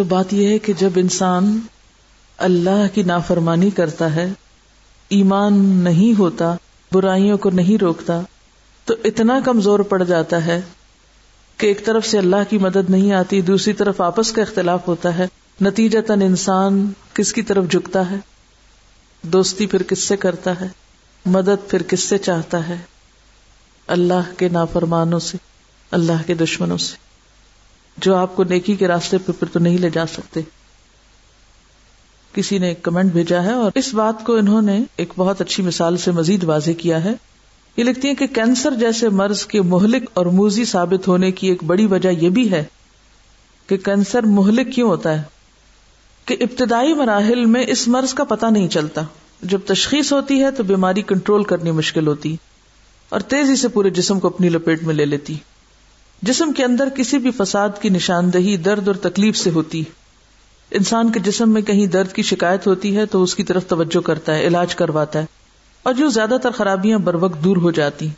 تو بات یہ ہے کہ جب انسان اللہ کی نافرمانی کرتا ہے، ایمان نہیں ہوتا، برائیوں کو نہیں روکتا، تو اتنا کمزور پڑ جاتا ہے کہ ایک طرف سے اللہ کی مدد نہیں آتی، دوسری طرف آپس کا اختلاف ہوتا ہے، نتیجتاً انسان کس کی طرف جھکتا ہے؟ دوستی پھر کس سے کرتا ہے؟ مدد پھر کس سے چاہتا ہے؟ اللہ کے نافرمانوں سے، اللہ کے دشمنوں سے۔ جو آپ کو نیکی کے راستے پہ پھر تو نہیں لے جا سکتے۔ کسی نے ایک کمنٹ بھیجا ہے اور اس بات کو انہوں نے ایک بہت اچھی مثال سے مزید واضح کیا ہے۔ یہ لکھتی ہیں کہ کینسر جیسے مرض کے مہلک اور موزی ثابت ہونے کی ایک بڑی وجہ یہ بھی ہے کہ کینسر مہلک کیوں ہوتا ہے؟ کہ ابتدائی مراحل میں اس مرض کا پتہ نہیں چلتا۔ جب تشخیص ہوتی ہے تو بیماری کنٹرول کرنی مشکل ہوتی اور تیزی سے پورے جسم کو اپنی لپیٹ میں لے لیتی۔ جسم کے اندر کسی بھی فساد کی نشاندہی درد اور تکلیف سے ہوتی انسان کے جسم میں کہیں درد کی شکایت ہوتی ہے تو اس کی طرف توجہ کرتا ہے، علاج کرواتا ہے۔ اور جو زیادہ تر خرابیاں بر وقت دور ہو جاتی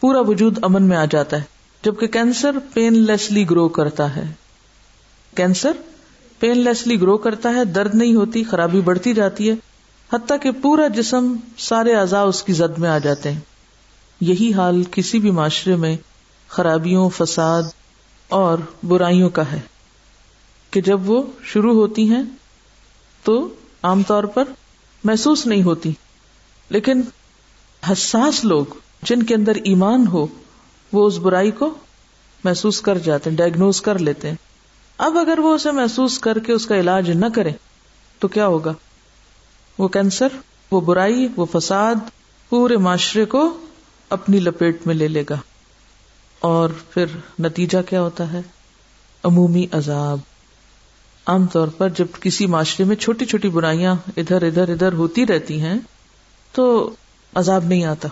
پورا وجود امن میں آ جاتا ہے۔ جبکہ کینسر پین لیسلی گرو کرتا ہے۔ کینسر پین لیسلی گرو کرتا ہے، درد نہیں ہوتی، خرابی بڑھتی جاتی ہے۔ حتیٰ کہ پورا جسم سارے اعضاء اس کی زد میں آ جاتے ہیں۔ یہی حال کسی بھی معاشرے میں خرابیوں، فساد اور برائیوں کا ہے۔ کہ جب وہ شروع ہوتی ہیں تو عام طور پر محسوس نہیں ہوتی۔ لیکن حساس لوگ جن کے اندر ایمان ہو، وہ اس برائی کو محسوس کر جاتے ہیں ڈائگنوز کر لیتے ہیں۔ اب اگر وہ اسے محسوس کر کے اس کا علاج نہ کرے تو کیا ہوگا؟ وہ کینسر وہ برائی، وہ فساد پورے معاشرے کو اپنی لپیٹ میں لے لے گا۔ اور پھر نتیجہ کیا ہوتا ہے؟ عمومی عذاب۔ عام طور پر جب کسی معاشرے میں چھوٹی چھوٹی برائیاں ادھر ادھر ادھر ہوتی رہتی ہیں، تو عذاب نہیں آتا۔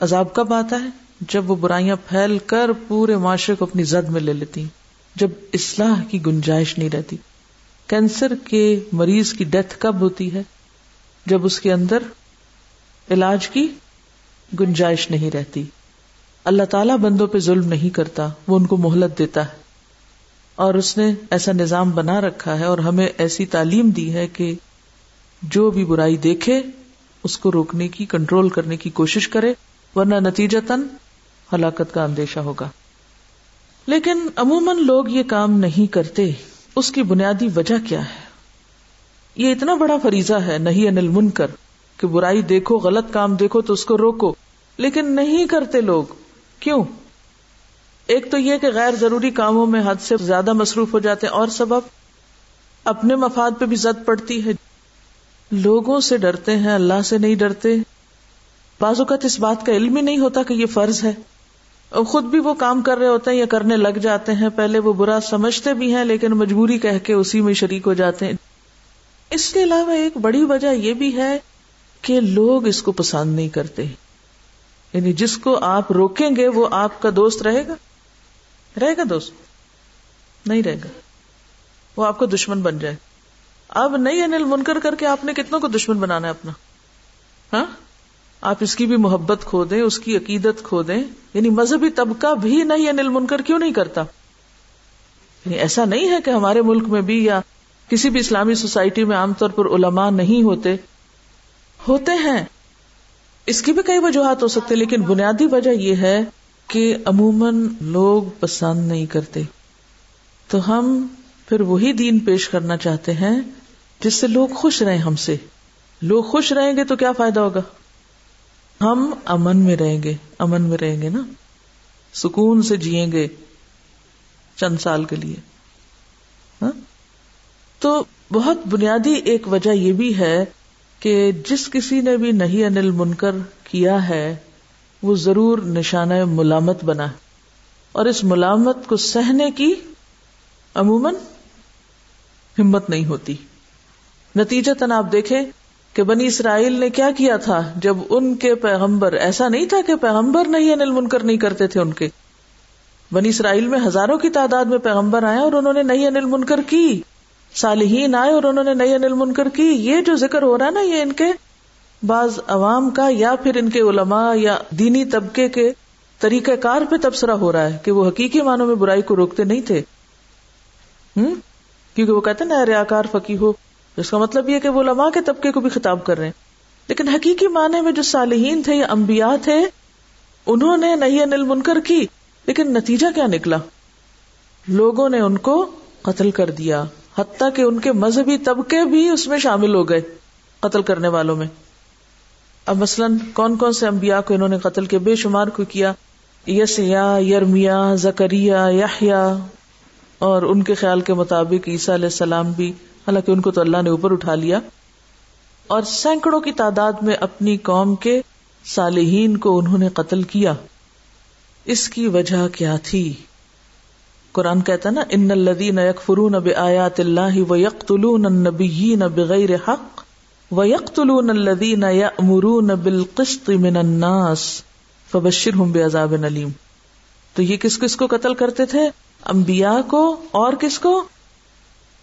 عذاب کب آتا ہے؟ جب وہ برائیاں پھیل کر پورے معاشرے کو اپنی زد میں لے لیتی جب اصلاح کی گنجائش نہیں رہتی۔ کینسر کے مریض کی ڈیتھ کب ہوتی ہے؟ جب اس کے اندر علاج کی گنجائش نہیں رہتی۔ اللہ تعالیٰ بندوں پہ ظلم نہیں کرتا، وہ ان کو مہلت دیتا ہے۔ اور اس نے ایسا نظام بنا رکھا ہے اور ہمیں ایسی تعلیم دی ہے کہ جو بھی برائی دیکھے، اس کو روکنے کی، کنٹرول کرنے کی کوشش کرے، ورنہ نتیجتاً ہلاکت کا اندیشہ ہوگا۔ لیکن عموماً لوگ یہ کام نہیں کرتے۔ اس کی بنیادی وجہ کیا ہے؟ یہ اتنا بڑا فریضہ ہے نہیں انل من کر کہ برائی دیکھو، غلط کام دیکھو تو اس کو روکو۔ لیکن نہیں کرتے لوگ۔ کیوں؟ ایک تو یہ کہ غیر ضروری کاموں میں حد سے زیادہ مصروف ہو جاتے ہیں، اور سبب؟ اپنے مفاد پہ بھی زد پڑتی ہے۔ لوگوں سے ڈرتے ہیں، اللہ سے نہیں ڈرتے۔ بعض اوقات اس بات کا علم ہی نہیں ہوتا کہ یہ فرض ہے۔ اور خود بھی وہ کام کر رہے ہوتے ہیں یا کرنے لگ جاتے ہیں۔ پہلے وہ برا سمجھتے بھی ہیں، لیکن مجبوری کہہ کے اسی میں شریک ہو جاتے ہیں۔ اس کے علاوہ ایک بڑی وجہ یہ بھی ہے کہ لوگ اس کو پسند نہیں کرتے۔ یعنی جس کو آپ روکیں گے وہ آپ کا دوست رہے گا؟ رہے گا دوست؟ نہیں رہے گا۔ وہ آپ کو دشمن بن جائے۔ اب نہیں انل منکر کر کے آپ نے کتنوں کو دشمن بنانا ہے اپنا؟ ہاں؟ آپ اس کی بھی محبت کھو دیں، اس کی عقیدت کھو دیں۔ یعنی مذہبی طبقہ بھی نہیں انل منکر کیوں نہیں کرتا؟ یعنی ایسا نہیں ہے کہ ہمارے ملک میں بھی یا کسی بھی اسلامی سوسائٹی میں عام طور پر علماء نہیں ہوتے۔ ہوتے ہیں۔ اس کی بھی کئی وجوہات ہو سکتے لیکن بنیادی وجہ یہ ہے کہ عموماً لوگ پسند نہیں کرتے۔ تو ہم پھر وہی دین پیش کرنا چاہتے ہیں جس سے لوگ خوش رہیں ہم سے۔ لوگ خوش رہیں گے تو کیا فائدہ ہوگا؟ ہم امن میں رہیں گے، امن میں رہیں گے نا۔ سکون سے جیئیں گے چند سال کے لیے۔ ہاں؟ تو بہت بنیادی ایک وجہ یہ بھی ہے کہ جس کسی نے بھی نہیں انل منکر کیا ہے، وہ ضرور نشانہ ملامت بنا اور اس ملامت کو سہنے کی عموماً ہمت نہیں ہوتی۔ نتیجہ تن آپ دیکھیں کہ بنی اسرائیل نے کیا کیا تھا جب ان کے پیغمبر، ایسا نہیں تھا کہ پیغمبر نہیں انل منکر نہیں کرتے تھے ان کے۔ بنی اسرائیل میں ہزاروں کی تعداد میں پیغمبر آئے اور انہوں نے نئی انل منکر کی۔ صالحین آئے اور انہوں نے نئی انل منکر کی۔ یہ جو ذکر ہو رہا ہے نا، یہ ان کے بعض عوام کا یا پھر ان کے علماء یا دینی طبقے کے طریقہ کار پہ تبصرہ ہو رہا ہے کہ وہ حقیقی معنوں میں برائی کو روکتے نہیں تھے۔ کیونکہ وہ کہتے ہیں نا ریاکار فقی ہو۔ جس کا مطلب یہ کہ وہ لما کے طبقے کو بھی خطاب کر رہے ہیں۔ لیکن حقیقی معنی میں جو صالحین تھے یا انبیاء تھے، انہوں نے نہیں انل منکر کی۔ لیکن نتیجہ کیا نکلا؟ لوگوں نے ان کو قتل کر دیا۔ حتیٰ کہ ان کے مذہبی طبقے بھی اس میں شامل ہو گئے قتل کرنے والوں میں۔ اب مثلاً کون کون سے انبیاء کو انہوں نے قتل کے بے شمار کو کیا؟ یسیا یرمیا، زکریا یا اور ان کے خیال کے مطابق عیسیٰ علیہ السلام بھی، حالانکہ ان کو تو اللہ نے اوپر اٹھا لیا۔ اور سینکڑوں کی تعداد میں اپنی قوم کے صالحین کو انہوں نے قتل کیا۔ اس کی وجہ کیا تھی؟ قرآن کہتا نا، ان الدین یکفرون بآیات اللہ و یقتلون النبیین بغیر حق و یقتلون الذین یأمرون بالقسط من الناس فبشرہم بعذاب علیم. تو یہ کس کس کو قتل کرتے تھے؟ انبیاء کو اور کس کو؟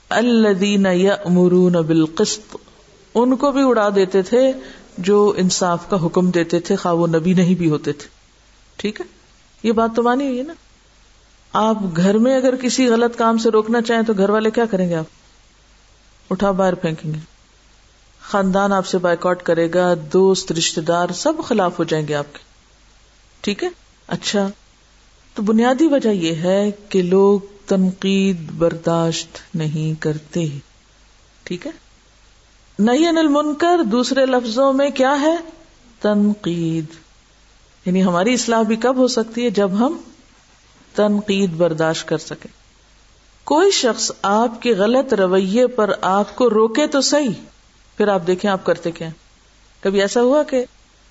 الذین یأمرون بالقسط، ان کو بھی اڑا دیتے تھے جو انصاف کا حکم دیتے تھے، خواہ وہ نبی نہیں بھی ہوتے تھے۔ ٹھیک ہے؟ یہ بات تو مانی ہوئی ہے نا؟ آپ گھر میں اگر کسی غلط کام سے روکنا چاہیں تو گھر والے کیا کریں گے آپ؟ اٹھا باہر پھینکیں گے۔ خاندان آپ سے بائیکاٹ کرے گا، دوست رشتے دار، سب خلاف ہو جائیں گے آپ کے۔ ٹھیک ہے؟ اچھا۔ تو بنیادی وجہ یہ ہے کہ لوگ تنقید برداشت نہیں کرتے۔ ٹھیک ہے؟ نہیں انل منکر دوسرے لفظوں میں کیا ہے؟ تنقید۔ یعنی ہماری اصلاح بھی کب ہو سکتی ہے؟ جب ہم تنقید برداشت کر سکے۔ کوئی شخص آپ کے غلط رویے پر آپ کو روکے تو صحیح، پھر آپ دیکھیں آپ کرتے کیا کبھی ایسا ہوا کہ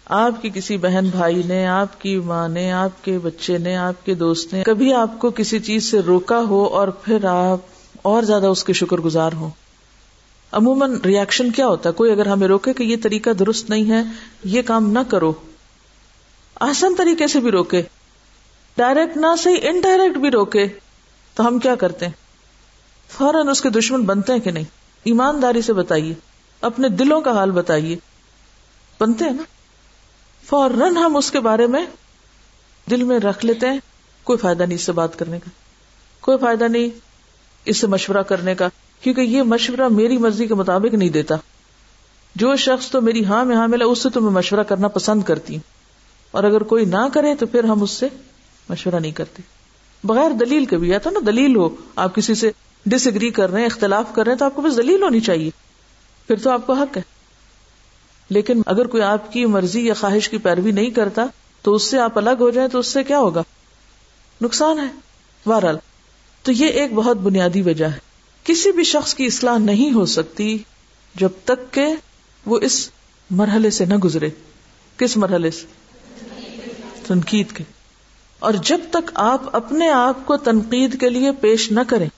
آپ کی کسی بہن بھائی نے، آپ کی ماں نے، آپ کے بچے نے، آپ کے دوست نے کبھی آپ کو کسی چیز سے روکا ہو اور پھر آپ اور زیادہ اس کے شکر گزار ہو عموماً ریئیکشن کیا ہوتا ہے؟ کوئی اگر ہمیں روکے کہ یہ طریقہ درست نہیں ہے، یہ کام نہ کرو۔ آسان طریقے سے بھی روکے۔ ڈائریکٹ نہ صحیح انڈائریکٹ بھی روکے، تو ہم کیا کرتے ہیں؟ فوراً اس کے دشمن بنتے ہیں کہ نہیں؟ ایمانداری سے بتائیے، اپنے دلوں کا حال بتائیے۔ بنتے ہیں نا؟ فوراً ہم اس کے بارے میں دل میں رکھ لیتے ہیں، کوئی فائدہ نہیں اس سے بات کرنے کا۔ کوئی فائدہ نہیں اس سے مشورہ کرنے کا، کیونکہ یہ مشورہ میری مرضی کے مطابق نہیں دیتا۔ جو شخص تو میری ہاں میں ہاں ملا اس سے تو میں مشورہ کرنا پسند کرتی ہوں۔ اور اگر کوئی نہ کرے تو پھر ہم اس سے مشورہ نہیں کرتے۔ بغیر دلیل کے بھی آتا نا دلیل ہو، آپ کسی سے ڈس اگری کر رہے ہیں، اختلاف کر رہے ہیں، تو آپ کو بس دلیل ہونی چاہیے۔ پھر تو آپ کو حق ہے۔ لیکن اگر کوئی آپ کی مرضی یا خواہش کی پیروی نہیں کرتا، تو اس سے آپ الگ ہو جائیں، تو اس سے کیا ہوگا؟ نقصان ہے۔ بہرحال، تو یہ ایک بہت بنیادی وجہ ہے۔ کسی بھی شخص کی اصلاح نہیں ہو سکتی جب تک کہ وہ اس مرحلے سے نہ گزرے۔ کس مرحلے سے؟ تنقید کے۔ اور جب تک آپ اپنے آپ کو تنقید کے لیے پیش نہ کریں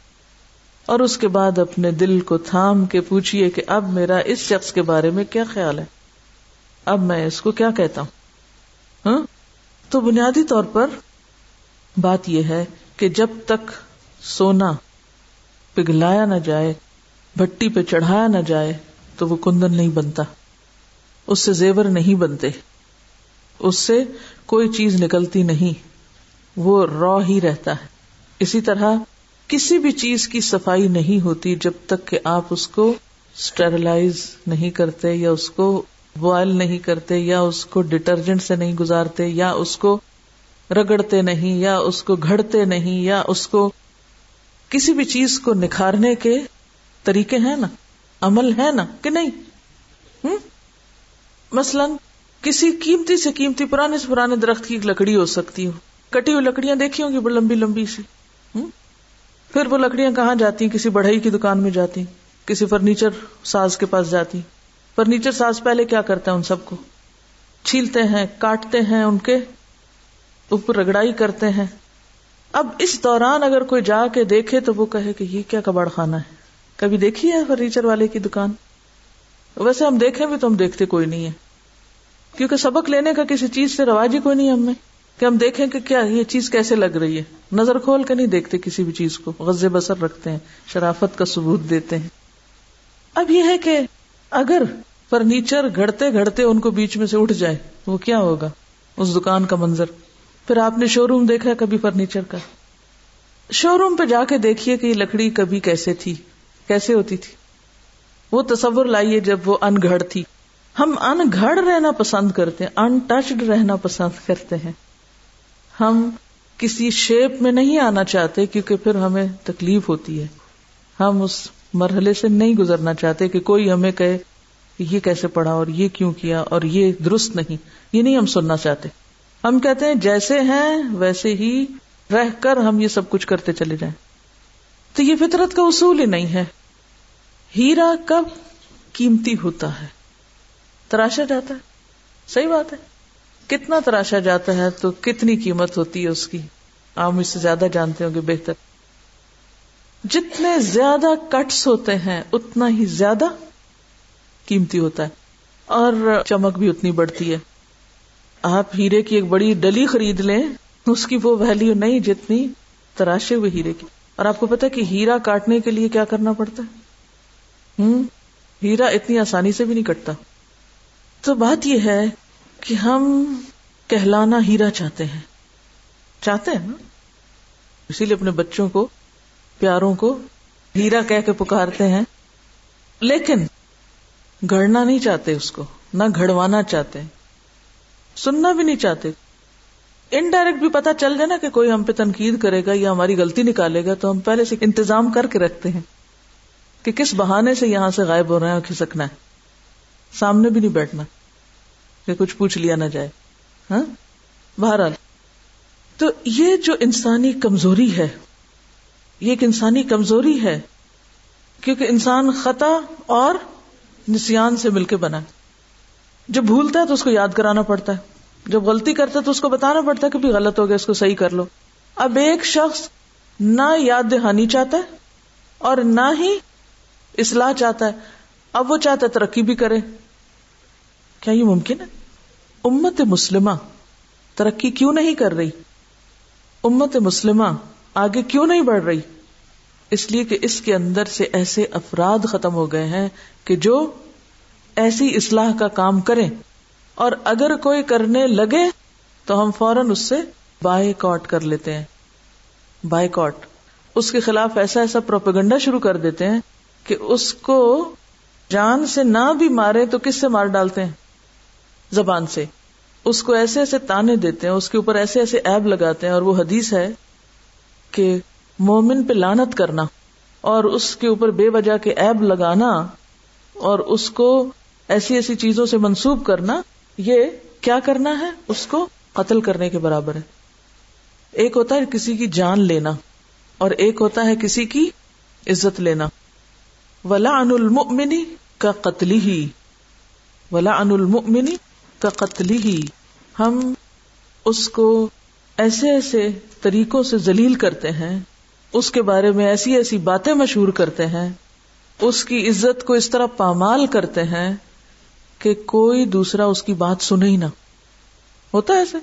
اور اس کے بعد اپنے دل کو تھام کے پوچھیے کہ اب میرا اس شخص کے بارے میں کیا خیال ہے، اب میں اس کو کیا کہتا ہوں؟ ہاں؟ تو بنیادی طور پر بات یہ ہے کہ جب تک سونا پگھلایا نہ جائے، بھٹی پہ چڑھایا نہ جائے، تو وہ کندن نہیں بنتا۔ اس سے زیور نہیں بنتے۔ اس سے کوئی چیز نکلتی نہیں۔ وہ رو ہی رہتا ہے۔ اسی طرح کسی بھی چیز کی صفائی نہیں ہوتی جب تک کہ آپ اس کو اسٹرلائز نہیں کرتے یا اس کو بوائل نہیں کرتے یا اس کو ڈٹرجنٹ سے نہیں گزارتے یا اس کو رگڑتے نہیں یا اس کو گھڑتے نہیں یا اس کو کسی بھی چیز کو نکھارنے کے طریقے ہیں نا؟ عمل ہے نا؟ کہ نہیں؟ ہوں مثلاً کسی قیمتی سے قیمتی پرانے سے پرانے درخت کی لکڑی ہو سکتی ہو۔ کٹی ہوئی لکڑیاں دیکھی ہوں گی لمبی لمبی سی۔ پھر وہ لکڑیاں کہاں جاتی؟ کسی بڑھئی کی دکان میں جاتی، کسی فرنیچر ساز کے پاس جاتی۔ فرنیچر ساز پہلے کیا کرتا ہے ان سب کو؟ چھیلتے ہیں، کاٹتے ہیں ان کے، اوپر رگڑائی کرتے ہیں۔ اب اس دوران اگر کوئی جا کے دیکھے تو وہ کہے کہ یہ کیا کباڑ خانہ ہے۔ کبھی دیکھی ہے فرنیچر والے کی دکان؟ ویسے ہم دیکھیں بھی تو ہم دیکھتے کوئی نہیں ہے۔ کیونکہ سبق لینے کا کسی چیز سے رواج ہی کوئی نہیں ہم کہ ہم دیکھیں کہ کیا یہ چیز کیسے لگ رہی ہے۔ نظر کھول کے نہیں دیکھتے کسی بھی چیز کو۔ غزے بسر رکھتے ہیں، شرافت کا ثبوت دیتے ہیں۔ اب یہ ہے کہ اگر فرنیچر گھڑتے گھڑتے ان کو بیچ میں سے اٹھ جائے، وہ کیا ہوگا؟ اس دکان کا منظر۔ پھر آپ نے شو روم دیکھا کبھی فرنیچر کا؟ شو روم پہ جا کے دیکھیے کہ یہ لکڑی کبھی کیسے تھی، کیسے ہوتی تھی۔ وہ تصور لائیے جب وہ ان گھڑ تھی۔ ہم ان گھڑ رہنا پسند کرتے ہیں ان ٹچڈ رہنا پسند کرتے ہیں۔ ہم کسی شیپ میں نہیں آنا چاہتے کیونکہ پھر ہمیں تکلیف ہوتی ہے۔ ہم اس مرحلے سے نہیں گزرنا چاہتے کہ کوئی ہمیں کہے کہ یہ کیسے پڑھا اور یہ کیوں کیا اور یہ درست نہیں۔ یہ نہیں ہم سننا چاہتے۔ ہم کہتے ہیں جیسے ہیں ویسے ہی رہ کر ہم یہ سب کچھ کرتے چلے جائیں۔ تو یہ فطرت کا اصول ہی نہیں ہے۔ ہیرا کب قیمتی ہوتا ہے؟ تراشا جاتا ہے۔ صحیح بات ہے۔ کتنا تراشا جاتا ہے تو کتنی قیمت ہوتی ہے اس کی؟ آپ اس سے زیادہ جانتے ہوں گے بہتر۔ جتنے زیادہ کٹس ہوتے ہیں، اتنا ہی زیادہ قیمتی ہوتا ہے۔ اور چمک بھی اتنی بڑھتی ہے۔ آپ ہیرے کی ایک بڑی ڈلی خرید لیں، اس کی وہ ویلو نہیں جتنی تراشے ہوئے ہیرے کی۔ اور آپ کو پتا کہ ہیرا کاٹنے کے لیے کیا کرنا پڑتا ہے؟ ہوں؟ ہیرا اتنی آسانی سے بھی نہیں کٹتا۔ تو بات یہ ہے کہ ہم کہلانا ہیرا چاہتے ہیں۔ چاہتے ہیں نا؟ اسی لیے اپنے بچوں کو، پیاروں کو ہیرا کہہ کے پکارتے ہیں۔ لیکن گھڑنا نہیں چاہتے اس کو، نہ گھڑوانا چاہتے، سننا بھی نہیں چاہتے۔ انڈائریکٹ بھی پتا چل جائے نا کہ کوئی ہم پہ تنقید کرے گا یا ہماری غلطی نکالے گا، تو ہم پہلے سے انتظام کر کے رکھتے ہیں کہ کس بہانے سے یہاں سے غائب ہو رہے ہیں اور کھسکنا ہے۔ سامنے بھی نہیں بیٹھنا۔ کہ کچھ پوچھ لیا نہ جائے۔ ہاں؟ بہرحال۔ تو یہ جو انسانی کمزوری ہے، یہ ایک انسانی کمزوری ہے، کیونکہ انسان خطا اور نسان سے مل کے بنا جب بھولتا ہے تو اس کو یاد کرانا پڑتا ہے۔ جب غلطی کرتا ہے تو اس کو بتانا پڑتا ہے کہ بھی غلط ہو گیا، اس کو صحیح کر لو۔ اب ایک شخص نہ یاد دہانی چاہتا ہے اور نہ ہی اصلاح چاہتا ہے۔ اب وہ چاہتا ہے ترقی بھی کرے۔ کیا یہ ممکن ہے؟ امت مسلمہ، ترقی کیوں نہیں کر رہی؟ امت مسلمہ آگے کیوں نہیں بڑھ رہی؟ اس لیے کہ اس کے اندر سے ایسے افراد ختم ہو گئے ہیں کہ جو ایسی اصلاح کا کام کریں۔ اور اگر کوئی کرنے لگے تو ہم فوراً اس سے بائی کاٹ کر لیتے ہیں۔ بائی کاٹ اس کے خلاف ایسا ایسا پروپیگنڈا شروع کر دیتے ہیں کہ اس کو جان سے نہ بھی مارے تو کس سے مار ڈالتے ہیں؟ زبان سے۔ اس کو ایسے ایسے تانے دیتے ہیں، اس کے اوپر ایسے ایسے ایب لگاتے ہیں اور وہ حدیث ہے کہ مومن پہ لانت کرنا اور اس کے اوپر بے وجہ کے ایب لگانا اور اس کو ایسی ایسی چیزوں سے منسوب کرنا، یہ کیا کرنا ہے؟ اس کو قتل کرنے کے برابر ہے۔ ایک ہوتا ہے کسی کی جان لینا اور ایک ہوتا ہے کسی کی عزت لینا۔ ولا ان المنی کا قتل ہی ولا ان المنی کا قتل ہی۔ ہم اس کو ایسے ایسے طریقوں سے ذلیل کرتے ہیں، اس کے بارے میں ایسی ایسی باتیں مشہور کرتے ہیں، اس کی عزت کو اس طرح پامال کرتے ہیں کہ کوئی دوسرا اس کی بات سنے ہی نہ۔ ہوتا ہے ایسے؟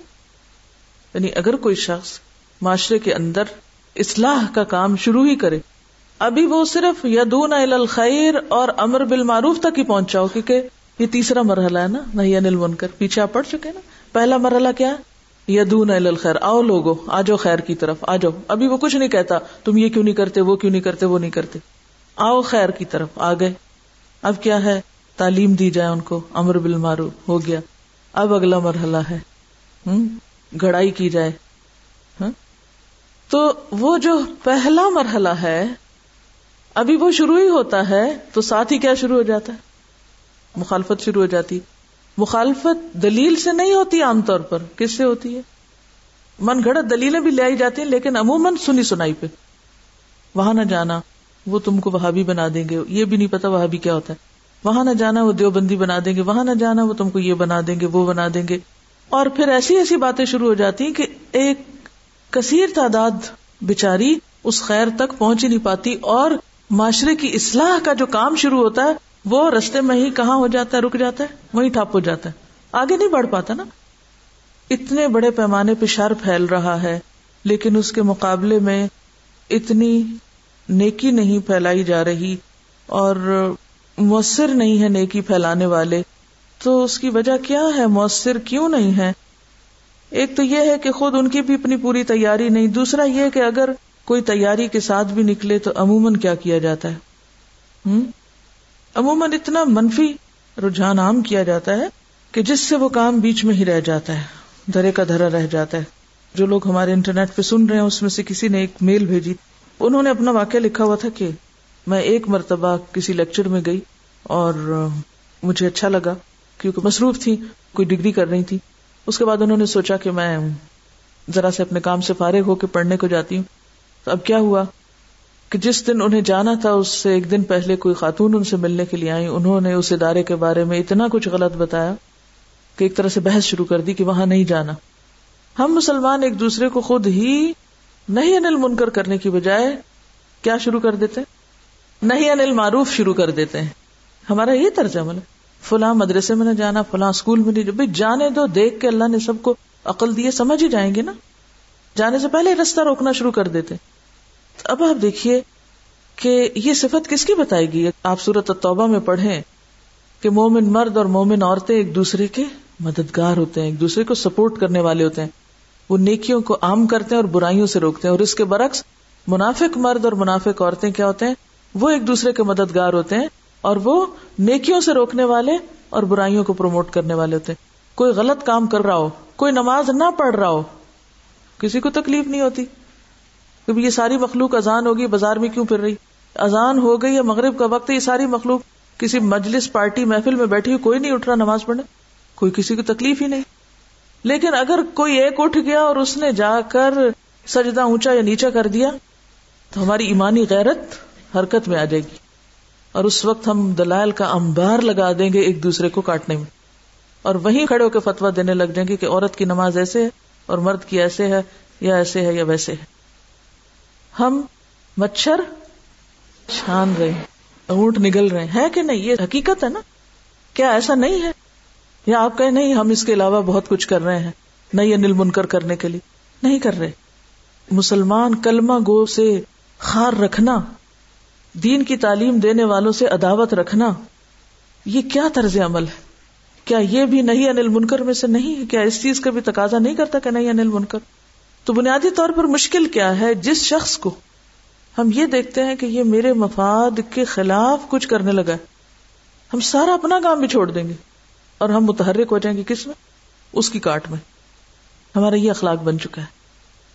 یعنی اگر کوئی شخص معاشرے کے اندر اصلاح کا کام شروع ہی کرے، ابھی وہ صرف یدون الخیر اور امر بال معروف تک ہی پہنچا ہو کیونکہ یہ تیسرا مرحلہ ہے نا نہیں انل بن کر پیچھے آپ پڑ چکے نا۔ پہلا مرحلہ کیا یدون الخیر۔ آؤ لوگو، آ جاؤ خیر کی طرف، آ جاؤ۔ ابھی وہ کچھ نہیں کہتا، تم یہ کیوں نہیں کرتے، وہ کیوں نہیں کرتے، وہ نہیں کرتے۔ آؤ خیر کی طرف، آ گئے۔ اب کیا ہے؟ تعلیم دی جائے ان کو، امر بل مارو ہو گیا۔ اب اگلا مرحلہ ہے۔ گڑائی کی جائے۔ ہاں؟ تو وہ جو پہلا مرحلہ ہے، ابھی وہ شروع ہی ہوتا ہے، تو ساتھ ہی کیا شروع ہو جاتا ہے؟ مخالفت شروع ہو جاتی۔ مخالفت دلیل سے نہیں ہوتی عام طور پر۔ کس سے ہوتی ہے؟ من گھڑت دلیلیں بھی لے آئی جاتی ہیں، لیکن عموماً سنی سنائی پہ۔ وہاں نہ جانا، وہ تم کو وہاں بھی بنا دیں گے۔ یہ بھی نہیں پتا وہاں بھی کیا ہوتا ہے۔ وہاں نہ جانا، وہ دیوبندی بنا دیں گے۔ وہاں نہ جانا، وہ تم کو یہ بنا دیں گے، وہ بنا دیں گے۔ اور پھر ایسی ایسی باتیں شروع ہو جاتی ہیں کہ ایک کثیر تعداد بچاری اس خیر تک پہنچ ہی نہیں پاتی اور معاشرے کی اصلاح کا جو کام شروع ہوتا ہے وہ رستے میں ہی کہاں ہو جاتا ہے، رک جاتا ہے، وہیں ٹھپ ہو جاتا ہے۔ آگے نہیں بڑھ پاتا نا۔ اتنے بڑے پیمانے پہ شر پھیل رہا ہے، لیکن اس کے مقابلے میں اتنی نیکی نہیں پھیلائی جا رہی اور مؤثر نہیں ہے نیکی پھیلانے والے۔ تو اس کی وجہ کیا ہے؟ مؤثر کیوں نہیں ہے؟ ایک تو یہ ہے کہ خود ان کی بھی اپنی پوری تیاری نہیں، دوسرا یہ کہ اگر کوئی تیاری کے ساتھ بھی نکلے تو عموماً کیا کیا جاتا ہے؟ ہوں عموماً اتنا منفی رجحان عام کیا جاتا ہے کہ جس سے وہ کام بیچ میں ہی رہ جاتا ہے، دھرے کا دھرا رہ جاتا ہے۔ جو لوگ ہمارے انٹرنیٹ پہ سن رہے ہیں، اس میں سے کسی نے ایک میل بھیجی۔ انہوں نے اپنا واقعہ لکھا ہوا تھا کہ میں ایک مرتبہ کسی لیکچر میں گئی اور مجھے اچھا لگا، کیونکہ مصروف تھی، کوئی ڈگری کر رہی تھی۔ اس کے بعد انہوں نے سوچا کہ میں ذرا سے اپنے کام سے فارغ ہو کے پڑھنے کو جاتی ہوں۔ تو اب کیا ہوا؟ کہ جس دن انہیں جانا تھا، اس سے ایک دن پہلے کوئی خاتون ان سے ملنے کے لیے آئی انہوں نے اس ادارے کے بارے میں اتنا کچھ غلط بتایا کہ ایک طرح سے بحث شروع کر دی کہ وہاں نہیں جانا۔ ہم مسلمان ایک دوسرے کو خود ہی نہیں انل منکر کرنے کی بجائے کیا شروع کر دیتے؟ نہیں انل معروف شروع کر دیتے ہیں۔ ہمارا یہ طرز عمل ہے، فلاں مدرسے میں نہ جانا، فلاں اسکول میں نہیں جانے دو، دیکھ کے اللہ نے سب کو عقل دیے، سمجھ ہی جائیں گے نا۔ جانے سے پہلے رستہ روکنا شروع کر دیتے۔ اب آپ دیکھیے کہ یہ صفت کس کی بتائی گئی آپ سورت توبہ میں پڑھیں کہ مومن مرد اور مومن عورتیں ایک دوسرے کے مددگار ہوتے ہیں، ایک دوسرے کو سپورٹ کرنے والے ہوتے ہیں۔ وہ نیکیوں کو عام کرتے ہیں اور برائیوں سے روکتے ہیں۔ اور اس کے برعکس منافق مرد اور منافق عورتیں کیا ہوتے ہیں؟ وہ ایک دوسرے کے مددگار ہوتے ہیں اور وہ نیکیوں سے روکنے والے اور برائیوں کو پروموٹ کرنے والے ہوتے ہیں۔ کوئی غلط کام کر رہا ہو، کوئی نماز نہ پڑھ رہا ہو، کسی کو تکلیف نہیں ہوتی۔ کیونکہ یہ ساری مخلوق اذان ہوگی، بازار میں کیوں پھر رہی؟ اذان ہو گئی یا مغرب کا وقت یہ ساری مخلوق کسی مجلس پارٹی محفل میں بیٹھی ہوئی، کوئی نہیں اٹھ رہا نماز پڑھنے، کوئی کسی کو تکلیف ہی نہیں۔ لیکن اگر کوئی ایک اٹھ گیا اور اس نے جا کر سجدہ اونچا یا نیچا کر دیا، تو ہماری ایمانی غیرت حرکت میں آ جائے گی۔ اور اس وقت ہم دلائل کا امبار لگا دیں گے ایک دوسرے کو کاٹنے میں۔ اور وہیں کھڑے ہو کے فتوا دینے لگ جائیں گے کہ عورت کی نماز ایسے ہے اور مرد کی ایسے ہے یا ایسے ہے یا ویسے ہے۔ ہم مچھر چھان رہے اونٹ نگل رہے ہیں۔ کہ نہیں؟ یہ حقیقت ہے نا؟ کیا ایسا نہیں ہے؟ یا آپ کہیں نہیں، ہم اس کے علاوہ بہت کچھ کر رہے ہیں نہیں انل منکر کرنے کے لیے۔ نہیں کر رہے۔ مسلمان کلمہ گو سے خار رکھنا، دین کی تعلیم دینے والوں سے عداوت رکھنا، یہ کیا طرز عمل ہے؟ کیا یہ بھی نہیں انل منکر میں سے؟ نہیں ہے کیا اس چیز کا بھی تقاضا نہیں کرتا کہ نہیں انل منکر؟ تو بنیادی طور پر مشکل کیا ہے جس شخص کو ہم یہ دیکھتے ہیں کہ یہ میرے مفاد کے خلاف کچھ کرنے لگا ہے۔ ہم سارا اپنا کام بھی چھوڑ دیں گے اور ہم متحرک ہو جائیں گے کس میں؟ اس کی کاٹ میں۔ ہمارا یہ اخلاق بن چکا ہے۔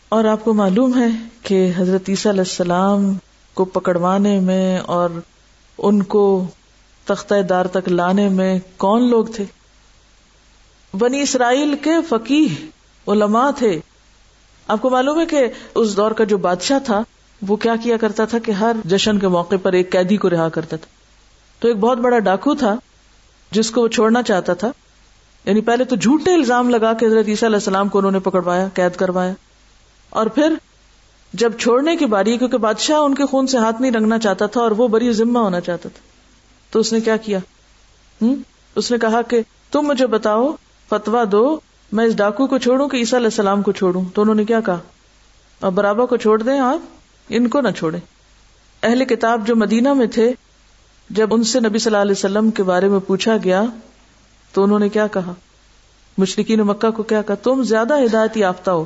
اور آپ کو معلوم ہے کہ حضرت عیسیٰ علیہ السلام کو پکڑوانے میں اور ان کو تختہ دار تک لانے میں کون لوگ تھے؟ بنی اسرائیل کے فقیح علماء تھے۔ آپ کو معلوم ہے کہ اس دور کا جو بادشاہ تھا، وہ کیا کیا کرتا تھا کہ ہر جشن کے موقع پر ایک قیدی کو رہا کرتا تھا۔ تو ایک بہت بڑا ڈاکو تھا، جس کو وہ چھوڑنا چاہتا تھا۔ یعنی پہلے تو جھوٹے الزام لگا کے حضرت عیسیٰ علیہ السلام کو انہوں نے پکڑوایا، قید کروایا۔ اور پھر جب چھوڑنے کی باری، کیونکہ بادشاہ ان کے خون سے ہاتھ نہیں رنگنا چاہتا تھا اور وہ بری ذمہ ہونا چاہتا تھا۔ تو اس نے کیا کیا؟ ہوں اس نے کہا کہ تم مجھے بتاؤ فتوا دو میں اس ڈاکو کو چھوڑوں کہ عیسیٰ علیہ السلام کو چھوڑوں؟ تو انہوں نے کیا کہا؟ اور برابر کو چھوڑ دیں آپ؟ ان کو نہ چھوڑے اہل کتاب جو مدینہ میں تھے، جب ان سے نبی صلی اللہ علیہ وسلم کے بارے میں پوچھا گیا، تو انہوں نے کیا کہا؟ مشرقین مکہ کو کیا کہا؟ تم زیادہ ہدایت یافتہ ہو۔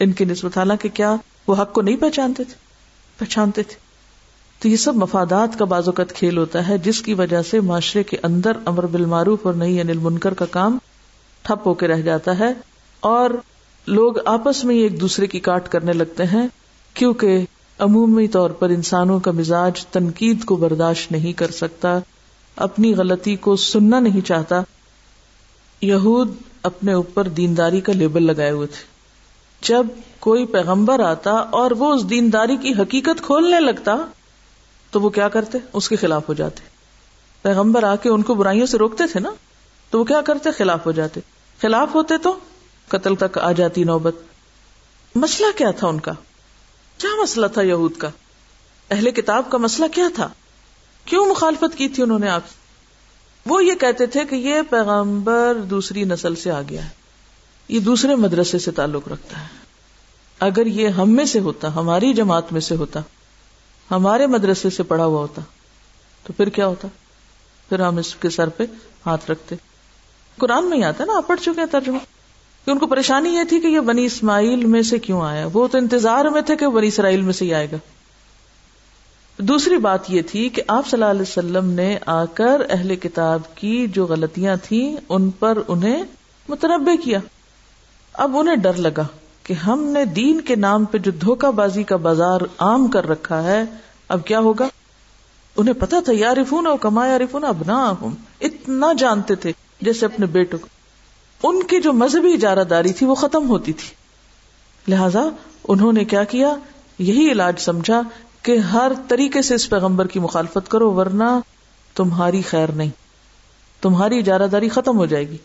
ان کی نسبت، حالانکہ کیا وہ حق کو نہیں پہچانتے تھے؟ پہچانتے تھے۔ تو یہ سب مفادات کا بازوقت کھیل ہوتا ہے، جس کی وجہ سے معاشرے کے اندر امر بالمعروف اور نہیں انل منکر کا کام ٹھپ ہو کے رہ جاتا ہے اور لوگ آپس میں ایک دوسرے کی کاٹ کرنے لگتے ہیں، کیونکہ عمومی طور پر انسانوں کا مزاج تنقید کو برداشت نہیں کر سکتا، اپنی غلطی کو سننا نہیں چاہتا۔ یہود اپنے اوپر دینداری کا لیبل لگائے ہوئے تھے۔ جب کوئی پیغمبر آتا اور وہ اس دینداری کی حقیقت کھولنے لگتا، تو وہ کیا کرتے؟ اس کے خلاف ہو جاتے۔ پیغمبر آ کے ان کو برائیوں سے روکتے تھے نا، تو وہ کیا کرتے؟ خلاف ہو جاتے۔ خلاف ہوتے تو قتل تک آ جاتی نوبت۔ مسئلہ کیا تھا ان کا؟ کیا مسئلہ تھا یہود کا؟ اہل کتاب کا مسئلہ کیا تھا؟ کیوں مخالفت کی تھی انہوں نے آپ؟ وہ یہ کہتے تھے کہ یہ پیغمبر دوسری نسل سے آ گیا ہے۔ یہ دوسرے مدرسے سے تعلق رکھتا ہے۔ اگر یہ ہم میں سے ہوتا، ہماری جماعت میں سے ہوتا، ہمارے مدرسے سے پڑھا ہوا ہوتا، تو پھر کیا ہوتا؟ پھر ہم اس کے سر پہ ہاتھ رکھتے۔ قرآن میں ہی آتا ہے نا، آپ پڑھ چکے ہیں ترجمہ۔ کہ ان کو پریشانی یہ تھی کہ یہ بنی اسماعیل میں سے کیوں آیا؟ وہ تو انتظار میں تھے کہ بنی اسرائیل میں سے ہی آئے گا۔ دوسری بات یہ تھی کہ آپ صلی اللہ علیہ وسلم نے آ کر اہل کتاب کی جو غلطیاں تھیں، ان پر انہیں متنوع کیا۔ اب انہیں ڈر لگا کہ ہم نے دین کے نام پہ جو دھوکہ بازی کا بازار عام کر رکھا ہے، اب کیا ہوگا؟ انہیں پتا تھا یارفون اور کما یارفون اب نہ اتنا جانتے تھے۔ جیسے اپنے بیٹوں کو۔ ان کی جو مذہبی اجارہ داری تھی وہ ختم ہوتی تھی۔ لہذا انہوں نے کیا کیا؟ یہی علاج سمجھا کہ ہر طریقے سے اس پیغمبر کی مخالفت کرو، ورنہ تمہاری خیر نہیں۔ تمہاری اجارہ داری ختم ہو جائے گی۔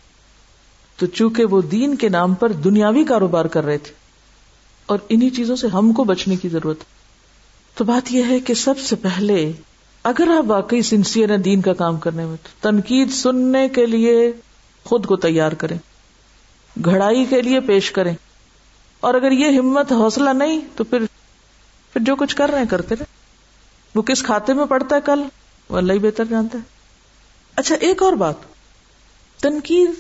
تو چونکہ وہ دین کے نام پر دنیاوی کاروبار کر رہے تھے، اور انہی چیزوں سے ہم کو بچنے کی ضرورت۔ تو بات یہ ہے کہ سب سے پہلے اگر آپ واقعی سنسیئر ہیں دین کا کام کرنے میں، تو تنقید سننے کے لیے خود کو تیار کریں۔ گھڑائی کے لیے پیش کریں۔ اور اگر یہ ہمت حوصلہ نہیں، تو پھر پھر جو کچھ کر رہے ہیں کرتے رہے۔ وہ کس کھاتے میں پڑتا ہے کل؟ وہ اللہ ہی بہتر جانتا ہے۔ اچھا ایک اور بات۔ تنقید،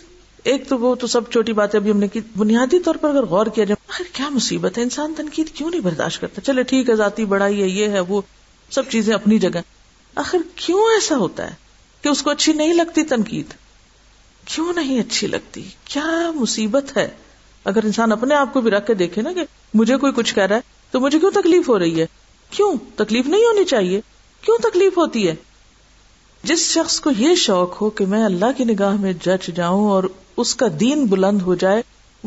ایک تو وہ تو سب چھوٹی باتیں ابھی ہم نے کی۔ بنیادی طور پر اگر غور کیا جائے، آخر کیا مصیبت ہے؟ انسان تنقید کیوں نہیں برداشت کرتا؟ چلے ٹھیک ہے، ذاتی بڑائی ہے، یہ ہے، وہ، سب چیزیں اپنی جگہ۔ آخر کیوں ایسا ہوتا ہے کہ اس کو اچھی نہیں لگتی تنقید؟ کیوں نہیں اچھی لگتی؟ کیا مصیبت ہے؟ اگر انسان اپنے آپ کو بھی رکھ کے دیکھے نا کہ مجھے کوئی کچھ کہہ رہا ہے، تو مجھے کیوں تکلیف ہو رہی ہے؟ کیوں؟ تکلیف نہیں ہونی چاہیے۔ کیوں تکلیف ہوتی ہے؟ جس شخص کو یہ شوق ہو کہ میں اللہ کی نگاہ میں جج جاؤں اور اس کا دین بلند ہو جائے،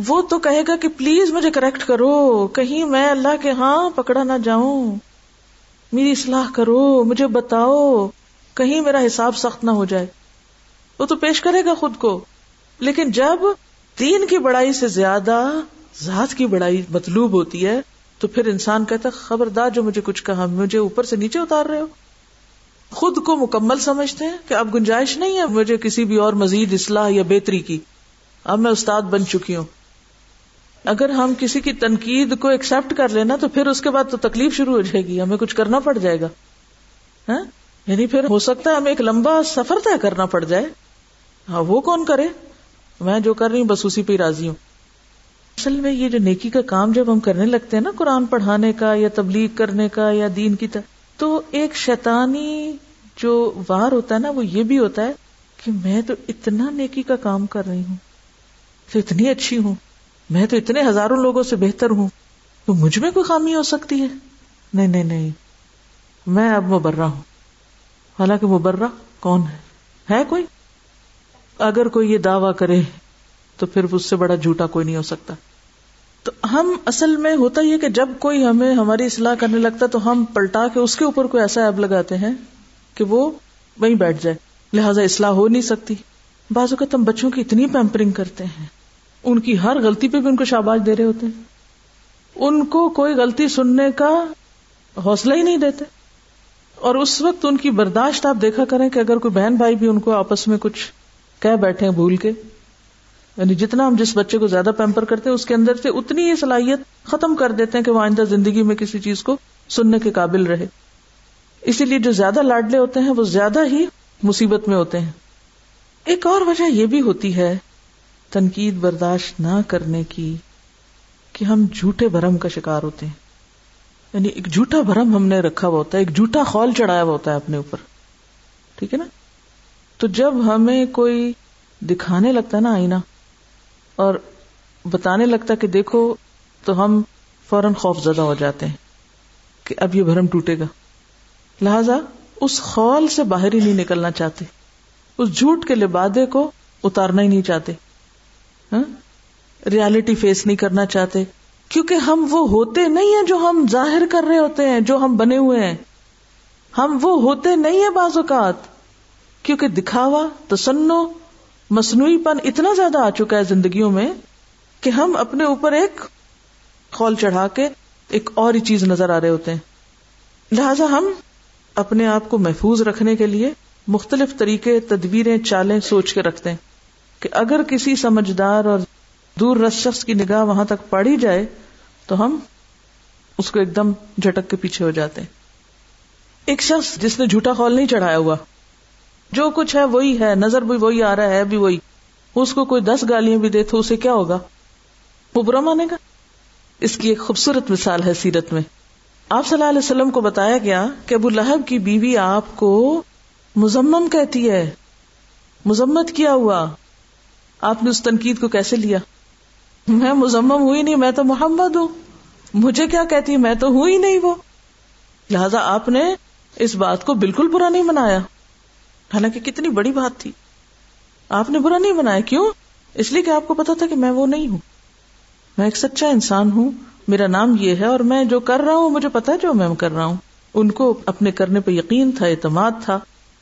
وہ تو کہے گا کہ پلیز مجھے کریکٹ کرو، کہیں میں اللہ کے ہاں پکڑا نہ جاؤں۔ میری اصلاح کرو، مجھے بتاؤ، کہیں میرا حساب سخت نہ ہو جائے۔ وہ تو پیش کرے گا خود کو۔ لیکن جب دین کی بڑائی سے زیادہ ذات کی بڑائی مطلوب ہوتی ہے، تو پھر انسان کہتا خبردار جو مجھے کچھ کہا، مجھے اوپر سے نیچے اتار رہے ہو۔ خود کو مکمل سمجھتے ہیں کہ اب گنجائش نہیں ہے مجھے کسی بھی اور مزید اصلاح یا بہتری کی۔ اب میں استاد بن چکی ہوں۔ اگر ہم کسی کی تنقید کو ایکسپٹ کر لینا تو پھر اس کے بعد تو تکلیف شروع ہو جائے گی، ہمیں کچھ کرنا پڑ جائے گا۔ ہاں؟ یعنی پھر ہو سکتا ہے ہمیں ایک لمبا سفر طے کرنا پڑ جائے۔ ہاں وہ کون کرے؟ میں جو کر رہی ہوں، بس اسی پہ راضی ہوں۔ اصل میں یہ جو نیکی کا کام جب ہم کرنے لگتے ہیں نا، قرآن پڑھانے کا یا تبلیغ کرنے کا یا دین کی طرح، تو ایک شیطانی جو وار ہوتا ہے نا، وہ یہ بھی ہوتا ہے کہ میں تو اتنا نیکی کا کام کر رہی ہوں، تو اتنی اچھی ہوں۔ میں تو اتنے ہزاروں لوگوں سے بہتر ہوں۔ تو مجھ میں کوئی خامی ہو سکتی ہے؟ نہیں نہیں نہیں۔ میں اب مبرہ ہوں۔ حالانکہ مبرہ کون ہے؟ ہے کوئی؟ اگر کوئی یہ دعوی کرے تو پھر اس سے بڑا جھوٹا کوئی نہیں ہو سکتا۔ تو ہم اصل میں ہوتا یہ کہ جب کوئی ہمیں ہماری اصلاح کرنے لگتا تو ہم پلٹا کے اس کے اوپر کوئی ایسا ایب لگاتے ہیں کہ وہ وہیں بیٹھ جائے۔ لہٰذا اصلاح ہو نہیں سکتی۔ بعض اوقات ہم بچوں کی اتنی پیمپرنگ کرتے ہیں۔ ان کی ہر غلطی پہ بھی ان کو شاباش دے رہے ہوتے ہیں۔ ان کو کوئی غلطی سننے کا حوصلہ ہی نہیں دیتے۔ اور اس وقت ان کی برداشت آپ دیکھا کریں کہ اگر کوئی بہن بھائی بھی ان کو آپس میں کچھ کہہ بیٹھے ہیں بھول کے یعنی جتنا ہم جس بچے کو زیادہ پیمپر کرتے ہیں، اس کے اندر سے اتنی یہ صلاحیت ختم کر دیتے ہیں کہ وہ آئندہ زندگی میں کسی چیز کو سننے کے قابل رہے۔ اسی لیے جو زیادہ لاڈلے ہوتے ہیں، وہ زیادہ ہی مصیبت میں ہوتے ہیں۔ ایک اور وجہ یہ بھی ہوتی ہے تنقید برداشت نہ کرنے کی کہ ہم جھوٹے بھرم کا شکار ہوتے ہیں۔ یعنی ایک جھوٹا بھرم ہم نے رکھا ہوا ہوتا ہے، ایک جھوٹا خول چڑھایا ہوا ہوتا ہے اپنے اوپر۔ ٹھیک ہے نا؟ تو جب ہمیں کوئی دکھانے لگتا ہے نا آئینہ، اور بتانے لگتا کہ دیکھو، تو ہم فوراً خوف زدہ ہو جاتے ہیں کہ اب یہ بھرم ٹوٹے گا۔ لہذا اس خول سے باہر ہی نہیں نکلنا چاہتے۔ اس جھوٹ کے لبادے کو اتارنا ہی نہیں چاہتے۔ ہاں؟ ریالٹی فیس نہیں کرنا چاہتے۔ کیونکہ ہم وہ ہوتے نہیں ہیں جو ہم ظاہر کر رہے ہوتے ہیں، جو ہم بنے ہوئے ہیں۔ ہم وہ ہوتے نہیں ہیں بعض اوقات۔ کیونکہ دکھاوا، تسنو، مصنوعی پن اتنا زیادہ آ چکا ہے زندگیوں میں کہ ہم اپنے اوپر ایک خول چڑھا کے ایک اور ہی چیز نظر آ رہے ہوتے ہیں۔ لہذا ہم اپنے آپ کو محفوظ رکھنے کے لیے مختلف طریقے، تدبیریں، چالیں سوچ کے رکھتے ہیں۔ کہ اگر کسی سمجھدار اور دور رس شخص کی نگاہ وہاں تک پڑی جائے تو ہم اس کو ایک دم جھٹک کے پیچھے ہو جاتے ہیں۔ ایک شخص جس نے جھوٹا خول نہیں چڑھایا ہوا، جو کچھ ہے وہی ہے، نظر بھی وہی آ رہا ہے، بھی وہی۔ اس کو کوئی دس گالیاں بھی دے تو اسے کیا ہوگا؟ وہ برا مانے گا؟ اس کی ایک خوبصورت مثال ہے سیرت میں۔ آپ صلی اللہ علیہ وسلم کو بتایا گیا کہ ابو لہب کی بیوی آپ کو مزمم کہتی ہے۔ مزمت کیا ہوا؟ آپ نے اس تنقید کو کیسے لیا؟ میں مزمم ہوئی نہیں، میں تو محمد ہوں۔ مجھے کیا کہتی؟ میں تو ہوں ہی نہیں وہ۔ لہذا آپ نے اس بات کو بالکل برا نہیں منایا۔ حالانکہ کتنی بڑی بات تھی۔ آپ نے برا نہیں منایا۔ کیوں؟ اس لیے کہ آپ کو پتا تھا کہ میں وہ نہیں ہوں۔ میں ایک سچا انسان ہوں۔ میرا نام یہ ہے اور میں جو کر رہا ہوں، مجھے پتا جو میں کر رہا ہوں۔ ان کو اپنے کرنے پہ یقین تھا، اعتماد تھا۔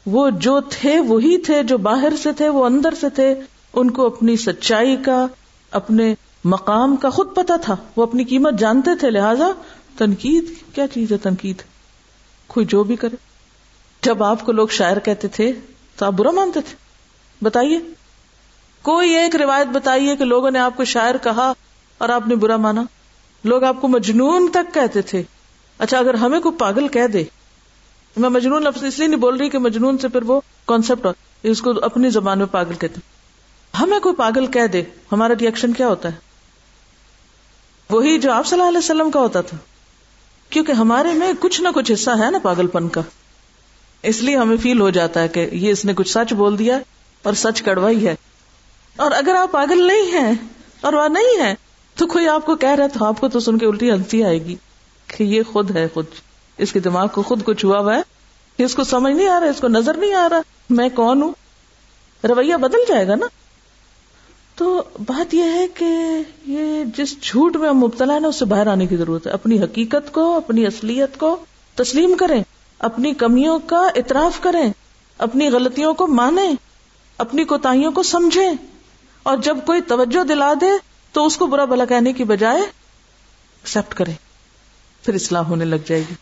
وہ جو تھے، وہی تھے جو باہر سے تھے، وہ اندر سے تھے۔ ان کو اپنی سچائی کا، اپنے مقام کا خود پتا تھا۔ وہ اپنی قیمت جانتے تھے، لہذا تنقید، کیا چیز ہے تنقید؟ کوئی جو بھی کرے۔ جب آپ کو لوگ شاعر کہتے تھے، تو آپ برا مانتے تھے۔ بتائیے۔ کوئی ایک روایت بتائیے کہ لوگوں نے آپ کو شاعر کہا اور آپ نے برا مانا۔ لوگ آپ کو مجنون تک کہتے تھے۔ اچھا اگر ہمیں کوئی پاگل کہہ دے۔ میں مجنون لفظ اس لیے نہیں بول رہی کہ مجنون سے پھر وہ کانسیپٹ اس کو اپنی زبان میں پاگل کہتے ہمیں کوئی پاگل کہہ دے، ہمارا ریئیکشن کیا ہوتا ہے؟ وہی جو آپ صلی اللہ علیہ وسلم کا ہوتا تھا۔ کیونکہ ہمارے میں کچھ نہ کچھ حصہ ہے نا پاگل پن کا۔ اس لیے ہمیں فیل ہو جاتا ہے کہ یہ اس نے کچھ سچ بول دیا اور سچ کڑوا ہی ہے۔ اور اگر آپ پاگل نہیں ہیں اور وہ نہیں ہے، تو کوئی آپ کو کہہ رہا تو آپ کو تو سن کے الٹی ہنسی آئے گی کہ یہ خود ہے خود۔ اس کے دماغ کو خود کچھ ہوا ہوا ہے۔ کہ اس کو سمجھ نہیں آ رہا، اس کو نظر نہیں آ رہا۔ میں کون ہوں؟ رویہ بدل جائے گا نا۔ تو بات یہ ہے کہ یہ جس جھوٹ میں ہم مبتلا ہے نا اس سے باہر آنے کی ضرورت ہے۔ اپنی حقیقت کو، اپنی اصلیت کو تسلیم کریں۔ اپنی کمیوں کا اطراف کریں۔ اپنی غلطیوں کو مانیں۔ اپنی کوتاہیوں کو سمجھیں۔ اور جب کوئی توجہ دلا دے، تو اس کو برا بلا کہنے کی بجائے ایکسپٹ کرے پھر اصلاح ہونے لگ جائے گی۔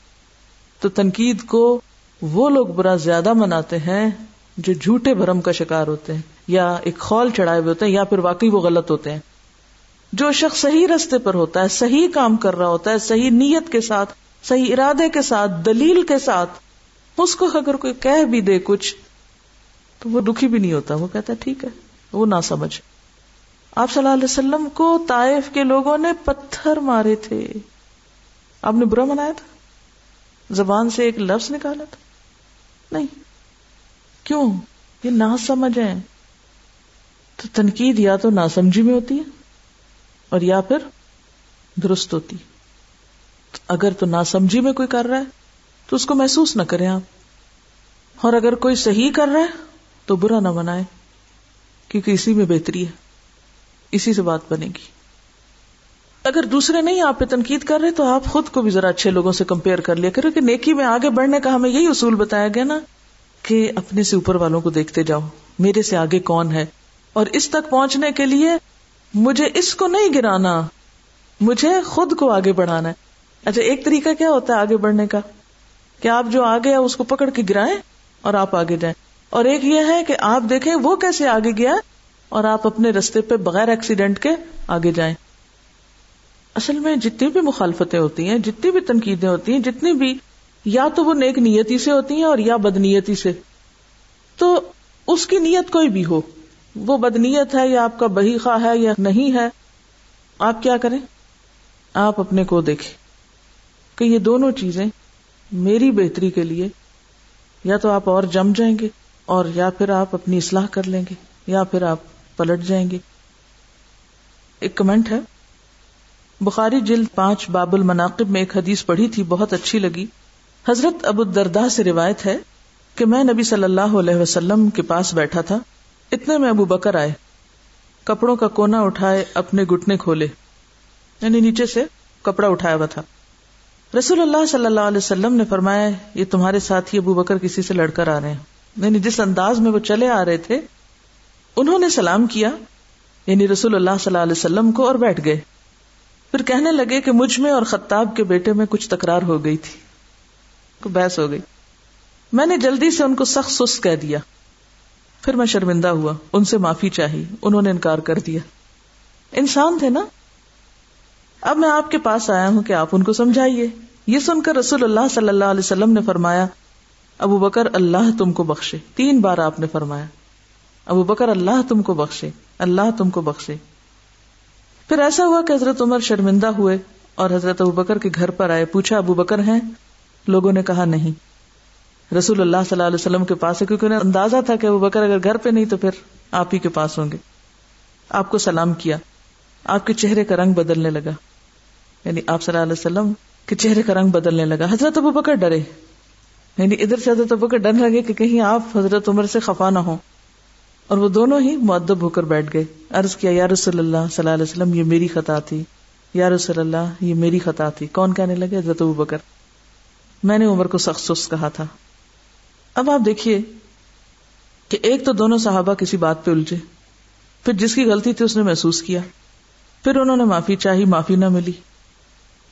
تو تنقید کو وہ لوگ برا زیادہ مناتے ہیں جو جھوٹے بھرم کا شکار ہوتے ہیں، یا ایک خول چڑھائے ہوئے ہوتے ہیں، یا پھر واقعی وہ غلط ہوتے ہیں۔ جو شخص صحیح رستے پر ہوتا ہے، صحیح کام کر رہا ہوتا ہے، صحیح نیت کے ساتھ، صحیح ارادے کے ساتھ، دلیل کے ساتھ، اس کو اگر کوئی کہہ بھی دے کچھ، تو وہ دکھی بھی نہیں ہوتا۔ وہ کہتا ہے، ٹھیک ہے، وہ نہ سمجھ۔ آپ صلی اللہ علیہ وسلم کو طائف کے لوگوں نے پتھر مارے تھے۔ آپ نے برا منایا تھا؟ زبان سے ایک لفظ نکالا تھا؟ نہیں۔ کیوں؟ یہ نہ سمجھ تو تنقید یا تو نہ سمجھی میں ہوتی ہے اور یا پھر درست ہوتی۔ اگر تو نہ سمجھی میں کوئی کر رہا ہے، تو اس کو محسوس نہ کریں آپ۔ اور اگر کوئی صحیح کر رہا ہے، تو برا نہ منائے کیونکہ اسی میں بہتری ہے۔ اسی سے بات بنے گی۔ اگر دوسرے نہیں آپ پہ تنقید کر رہے، تو آپ خود کو بھی ذرا اچھے لوگوں سے کمپیئر کر لیا کرو کہ نیکی میں آگے بڑھنے کا ہمیں یہی اصول بتایا گیا نا۔ کہ اپنے سے اوپر والوں کو دیکھتے جاؤ، میرے سے آگے کون ہے؟ اور اس تک پہنچنے کے لیے مجھے اس کو نہیں گرانا، مجھے خود کو آگے بڑھانا ہے۔ اچھا ایک طریقہ کیا ہوتا ہے آگے بڑھنے کا؟ کہ آپ جو آگے اس کو پکڑ کے گرائیں اور آپ آگے جائیں۔ اور ایک یہ ہے کہ آپ دیکھیں وہ کیسے آگے گیا اور آپ اپنے رستے پہ بغیر ایکسیڈنٹ کے آگے جائیں۔ اصل میں جتنی بھی مخالفتیں ہوتی ہیں، جتنی بھی تنقیدیں ہوتی ہیں، جتنی بھی یا تو وہ نیک نیتی سے ہوتی ہیں اور یا بدنیتی سے۔ تو اس کی نیت کوئی بھی ہو، وہ بدنیت ہے یا آپ کا بہی خواہ ہے یا نہیں ہے، آپ کیا کریں؟ آپ اپنے کو دیکھیں کہ یہ دونوں چیزیں میری بہتری کے لیے، یا تو آپ اور جم جائیں گے اور یا پھر آپ اپنی اصلاح کر لیں گے، یا پھر آپ پلٹ جائیں گے۔ ایک کمنٹ ہے، بخاری جلد پانچ باب المناقب میں ایک حدیث پڑھی تھی، بہت اچھی لگی۔ حضرت ابو دردا سے روایت ہے کہ میں نبی صلی اللہ علیہ وسلم کے پاس بیٹھا تھا۔ اتنے میں ابو بکر آئے۔ کپڑوں کا کونا اٹھائے، اپنے گٹنے کھولے۔ یعنی نیچے سے کپڑا اٹھایا ہوا تھا۔ رسول اللہ صلی اللہ علیہ وسلم نے فرمایا، یہ تمہارے ساتھ ہی ابو بکر کسی سے لڑ کر آ رہے ہیں۔ یعنی جس انداز میں وہ چلے آ رہے تھے، انہوں نے سلام کیا۔ یعنی رسول اللہ صلی اللہ علیہ وسلم کو اور بیٹھ گئے۔ پھر کہنے لگے کہ مجھ میں اور خطاب کے بیٹے میں کچھ تکرار ہو گئی تھی۔ بحث ہو گئی۔ میں نے جلدی سے ان کو سخت سست کہہ دیا۔ پھر میں شرمندہ ہوا۔ ان سے معافی چاہی۔ انہوں نے انکار کر دیا۔ انسان تھے نا؟ اب میں آپ کے پاس آیا ہوں کہ آپ ان کو سمجھائیے۔ یہ سن کر رسول اللہ صلی اللہ علیہ وسلم نے فرمایا، ابو بکر، اللہ تم کو بخشے۔ تین بار آپ نے فرمایا۔ ابو بکر، اللہ تم کو بخشے۔ اللہ تم کو بخشے۔ پھر ایسا ہوا کہ حضرت عمر شرمندہ ہوئے اور حضرت ابو بکر کے گھر پر آئے، پوچھا، ابو بکر ہیں؟ لوگوں نے کہا نہیں۔ رسول اللہ صلی اللہ علیہ وسلم کے پاس ہے، کیونکہ انہیں اندازہ تھا کہ ابو بکر اگر گھر پہ نہیں تو پھر آپ ہی کے پاس ہوں گے۔ آپ کو سلام کیا۔ آپ کے چہرے کا رنگ بدلنے لگا۔ یعنی آپ صلی اللہ علیہ وسلم کے چہرے کا رنگ بدلنے لگا۔ حضرت ابو بکر ڈرے۔ یعنی ادھر سے حضرت ابو بکر ڈرنے لگے کہ کہیں آپ حضرت عمر سے خفا نہ ہو اور وہ دونوں ہی معدب ہو کر بیٹھ گئے۔ عرض کیا، یا رسول اللہ صلی اللہ علیہ وسلم، یہ میری خطا تھی۔ یا رسول اللہ، یہ میری خطا تھی۔ کون کہنے لگے؟ حضرت ابو بکر میں نے عمر کو سخت سست کہا تھا۔ اب آپ دیکھیے کہ ایک تو دونوں صحابہ کسی بات پہ الجھے۔ پھر جس کی غلطی تھی اس نے محسوس کیا۔ پھر انہوں نے معافی چاہی، معافی نہ ملی۔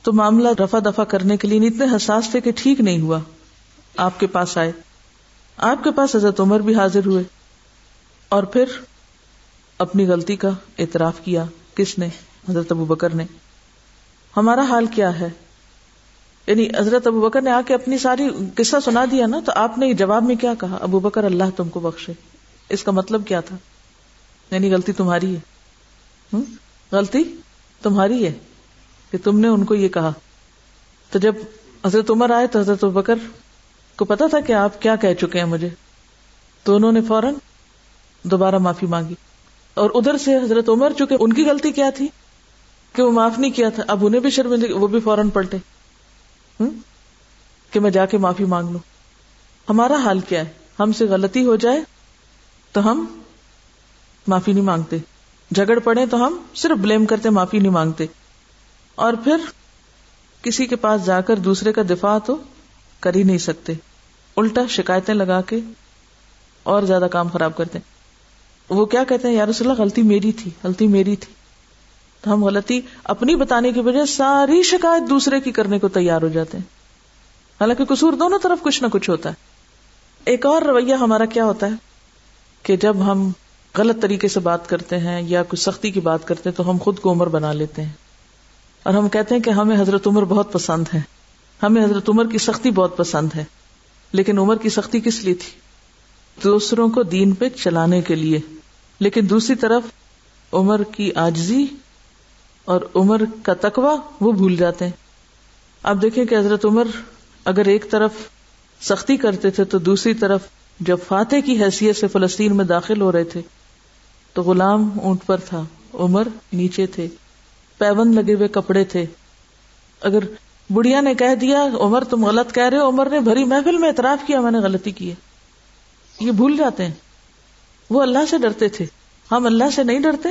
تو معاملہ رفا دفا کرنے کے لیے اتنے حساس تھے کہ ٹھیک نہیں ہوا۔ آپ کے پاس آئے۔ آپ کے پاس حضرت عمر بھی حاضر ہوئے۔ اور پھر اپنی غلطی کا اعتراف کیا۔ کس نے؟ حضرت ابو بکر نے۔ ہمارا حال کیا ہے؟ یعنی حضرت ابو بکر نے آ کے اپنی ساری قصہ سنا دیا نا، تو آپ نے جواب میں کیا کہا؟ ابو بکر اللہ تم کو بخشے۔ اس کا مطلب کیا تھا؟ یعنی غلطی تمہاری ہے۔ غلطی تمہاری ہے کہ تم نے ان کو یہ کہا۔ تو جب حضرت عمر آئے تو حضرت ابو بکر کو پتا تھا کہ آپ کیا کہہ چکے ہیں مجھے۔ تو انہوں نے فوراً دوبارہ معافی مانگی۔ اور ادھر سے حضرت عمر، چونکہ ان کی غلطی کیا تھی، کہ وہ معاف نہیں کیا تھا، اب انہیں بھی شرمندگی، وہ بھی فوراً پلٹے۔ کہ میں جا کے معافی مانگ لوں۔ ہمارا حال کیا ہے؟ ہم سے غلطی ہو جائے تو ہم معافی نہیں مانگتے۔ جھگڑ پڑے تو ہم صرف بلیم کرتے، معافی نہیں مانگتے۔ اور پھر کسی کے پاس جا کر دوسرے کا دفاع تو کر ہی نہیں سکتے۔ الٹا شکایتیں لگا کے اور زیادہ کام خراب کرتے۔ وہ کیا کہتے ہیں؟ یار اللہ، غلطی میری تھی، غلطی میری تھی۔ تو ہم غلطی اپنی بتانے کی وجہ ساری شکایت دوسرے کی کرنے کو تیار ہو جاتے ہیں۔ حالانکہ قصور دونوں طرف کچھ نہ کچھ ہوتا ہے۔ ایک اور رویہ ہمارا کیا ہوتا ہے کہ جب ہم غلط طریقے سے بات کرتے ہیں یا کچھ سختی کی بات کرتے ہیں تو ہم خود کو عمر بنا لیتے ہیں۔ اور ہم کہتے ہیں کہ ہمیں حضرت عمر بہت پسند ہے ہمیں حضرت عمر کی سختی بہت پسند ہے۔ لیکن عمر کی سختی کس لیے تھی؟ دوسروں کو دین پہ چلانے کے لیے۔ لیکن دوسری طرف عمر کی آجزی اور عمر کا تقوی وہ بھول جاتے ہیں۔ آپ دیکھیں کہ حضرت عمر اگر ایک طرف سختی کرتے تھے تو دوسری طرف جب فاتح کی حیثیت سے فلسطین میں داخل ہو رہے تھے تو غلام اونٹ پر تھا، عمر نیچے تھے، پیون لگے ہوئے کپڑے تھے۔ اگر بڑھیا نے کہہ دیا، عمر تم غلط کہہ رہے ہو، عمر نے بھری محفل میں اعتراف کیا، میں نے غلطی کی ہے۔ یہ بھول جاتے ہیں۔ وہ اللہ سے ڈرتے تھے۔ ہم اللہ سے نہیں ڈرتے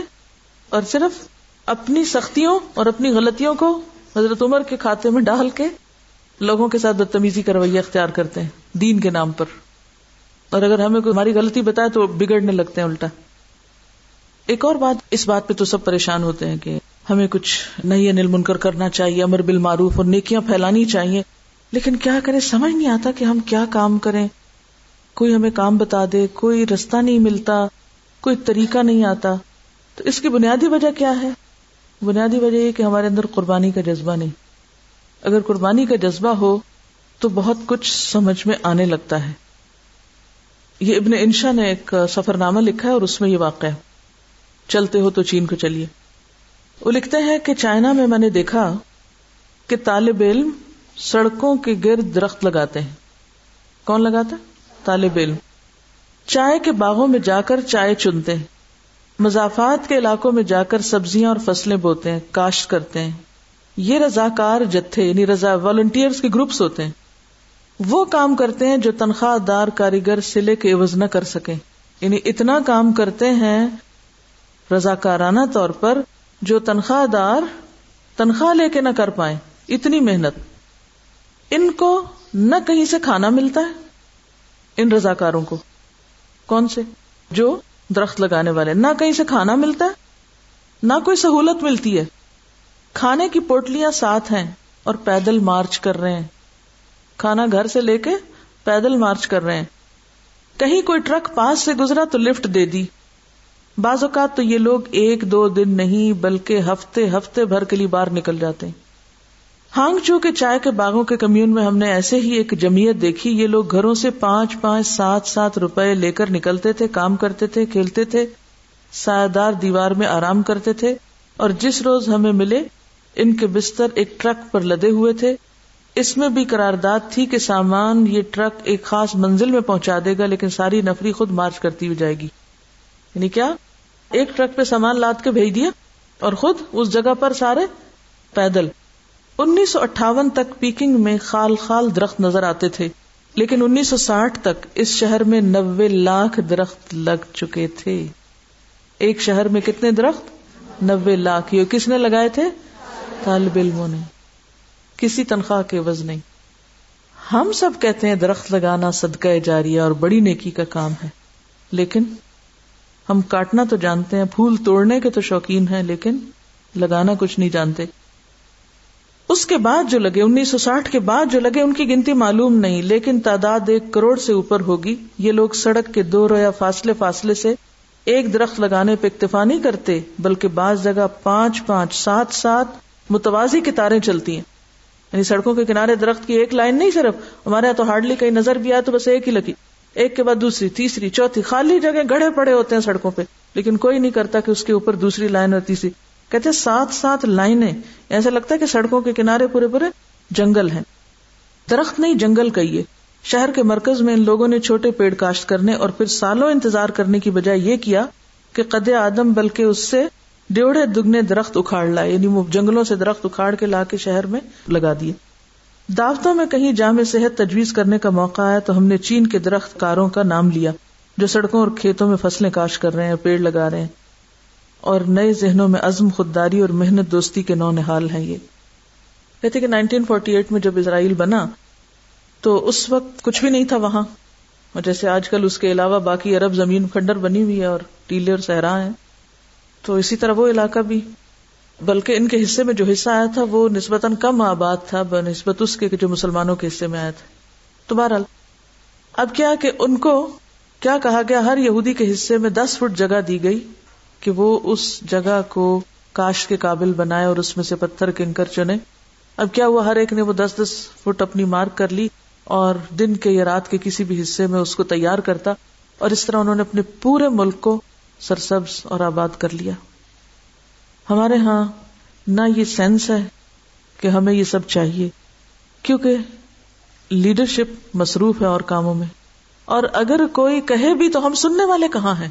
اور صرف اپنی سختیوں اور اپنی غلطیوں کو حضرت عمر کے کھاتے میں ڈال کے لوگوں کے ساتھ بدتمیزی کا رویہ اختیار کرتے ہیں دین کے نام پر۔ اور اگر ہمیں کوئی ہماری غلطی بتائے تو بگڑنے لگتے ہیں الٹا۔ ایک اور بات، اس بات پہ تو سب پریشان ہوتے ہیں کہ ہمیں کچھ نئی انل منکر کرنا چاہیے، امر بال معروف اور نیکیاں پھیلانی چاہیے۔ لیکن کیا کریں؟ سمجھ نہیں آتا کہ ہم کیا کام کریں۔ کوئی ہمیں کام بتا دے، کوئی رستہ نہیں ملتا، کوئی طریقہ نہیں آتا۔ تو اس کی بنیادی وجہ کیا ہے؟ بنیادی وجہ یہ کہ ہمارے اندر قربانی کا جذبہ نہیں۔ اگر قربانی کا جذبہ ہو، تو بہت کچھ سمجھ میں آنے لگتا ہے۔ یہ ابن انشا نے ایک سفر نامہ لکھا ہے اور اس میں یہ واقع ہے۔ چلتے ہو تو چین کو چلیے۔ وہ لکھتے ہیں کہ چائنا میں میں نے دیکھا کہ طالب علم سڑکوں کے گرد درخت لگاتے ہیں۔ کون لگاتا؟ طالب علم۔ چائے کے باغوں میں جا کر چائے چنتے ہیں۔ مضافات کے علاقوں میں جا کر سبزیاں اور فصلیں بوتے ہیں، کاشت کرتے ہیں۔ یہ رضاکار جتھے یعنی رضا والنٹیئر کے گروپس ہوتے ہیں۔ وہ کام کرتے ہیں جو تنخواہ دار کاریگر سلے کے عوض نہ کر سکیں۔ یعنی اتنا کام کرتے ہیں رضاکارانہ طور پر جو تنخواہ دار تنخواہ لے کے نہ کر پائے اتنی محنت۔ ان کو نہ کہیں سے کھانا ملتا ہے۔ ان رضاکاروں کو۔ کون سے؟ جو درخت لگانے والے۔ نہ کہیں سے کھانا ملتا ہے، نہ کوئی سہولت ملتی ہے۔ کھانے کی پوٹلیاں ساتھ ہیں اور پیدل مارچ کر رہے ہیں۔ کھانا گھر سے لے کے پیدل مارچ کر رہے ہیں۔ کہیں کوئی ٹرک پاس سے گزرا تو لفٹ دے دی۔ بعض اوقات تو یہ لوگ ایک دو دن نہیں، بلکہ ہفتے ہفتے بھر کے لیے باہر نکل جاتے ہیں۔ ہانگ چو کے چائے کے باغوں کے کمیون میں ہم نے ایسے ہی ایک جمعیت دیکھی، یہ لوگ گھروں سے پانچ پانچ سات سات روپے لے کر نکلتے تھے، کام کرتے تھے، کھیلتے تھے سایہ دار دیوار میں آرام کرتے تھے، اور جس روز ہمیں ملے، ان کے بستر ایک ٹرک پر لدے ہوئے تھے۔ اس میں بھی قرارداد تھی کہ سامان یہ ٹرک ایک خاص منزل میں پہنچا دے گا، لیکن ساری نفری خود مارچ کرتی ہوئی جائے گی۔ یعنی کیا؟ ایک ٹرک پہ سامان لاد کے بھیج دیا اور خود اس جگہ پر سارے پیدل۔ انیس سو اٹھاون تک پیکنگ میں خال خال درخت نظر آتے تھے، لیکن انیس سو ساٹھ تک اس شہر میں نوے لاکھ درخت لگ چکے تھے۔ ایک شہر میں کتنے درخت؟ نوے لاکھ۔ یہ کس نے لگائے تھے؟ طالب علموں نے۔ کسی تنخواہ کے عوض نہیں۔ ہم سب کہتے ہیں درخت لگانا صدقہ جاریہ اور بڑی نیکی کا کام ہے، لیکن ہم کاٹنا تو جانتے ہیں، پھول توڑنے کے تو شوقین ہیں، لیکن لگانا کچھ نہیں جانتے۔ اس کے بعد جو لگے، انیس سو ساٹھ کے بعد جو لگے، ان کی گنتی معلوم نہیں، لیکن تعداد ایک کروڑ سے اوپر ہوگی۔ یہ لوگ سڑک کے دو رویا فاصلے فاصلے سے ایک درخت لگانے پہ اکتفا نہیں کرتے، بلکہ بعض جگہ پانچ پانچ سات سات متوازی کی تاریں چلتی ہیں۔ یعنی سڑکوں کے کنارے درخت کی ایک لائن نہیں صرف، ہمارے یہاں تو ہارڈلی کہیں نظر بھی آئے تو بس ایک ہی لگی۔ ایک کے بعد دوسری، تیسری، چوتھی، خالی جگہ گڑھے پڑے ہوتے ہیں سڑکوں پہ، لیکن کوئی نہیں کرتا کہ اس کے اوپر دوسری لائن اور تیسری۔ کہتے سات سات لائنیں، ایسا لگتا ہے کہ سڑکوں کے کنارے پورے پورے جنگل ہیں۔ درخت نہیں، جنگل کہیے شہر کے مرکز میں ان لوگوں نے چھوٹے پیڑ کاشت کرنے اور پھر سالوں انتظار کرنے کی بجائے یہ کیا کہ قد آدم، بلکہ اس سے ڈیوڑے دگنے درخت اکھاڑ لائے یعنی وہ جنگلوں سے درخت اکھاڑ کے لا کے شہر میں لگا دیے۔ دعوتوں میں کہیں جامع صحت تجویز کرنے کا موقع آیا تو ہم نے چین کے درخت کاروں کا نام لیا، جو سڑکوں اور کھیتوں میں فصلیں کاش کر رہے ہیں پیڑ لگا رہے ہیں۔ اور نئے ذہنوں میں عزم، خودداری اور محنت دوستی کے نو نحال ہیں یہ۔ کہتے کہ نائنٹین فورٹی ایٹ میں جب اسرائیل بنا، تو اس وقت کچھ بھی نہیں تھا وہاں۔ جیسے آج کل اس کے علاوہ باقی عرب زمین کھنڈر بنی ہوئی ہے اور ٹیلے اور صحرا ہیں، تو اسی طرح وہ علاقہ بھی۔ بلکہ ان کے حصے میں جو حصہ آیا تھا، وہ نسبتاً کم آباد تھا بہ نسبت اس کے جو مسلمانوں کے حصے میں آیا تھا۔ تو بہرحال، اب کیا کہ ان کو، کیا کہا گیا، ہر یہودی کے حصے میں دس فٹ جگہ دی گئی۔ کہ وہ اس جگہ کو کاش کے قابل بنائے اور اس میں سے پتھر کنکر چنے۔ اب کیا ہوا ہر ایک نے وہ دس دس فٹ اپنی مارک کر لی اور دن کے یا رات کے کسی بھی حصے میں اس کو تیار کرتا اور اس طرح انہوں نے اپنے پورے ملک کو سرسبز اور آباد کر لیا۔ ہمارے ہاں نہ یہ سینس ہے کہ ہمیں یہ سب چاہیے، کیونکہ لیڈرشپ مصروف ہے اور کاموں میں۔ اور اگر کوئی کہے بھی تو ہم سننے والے کہاں ہیں؟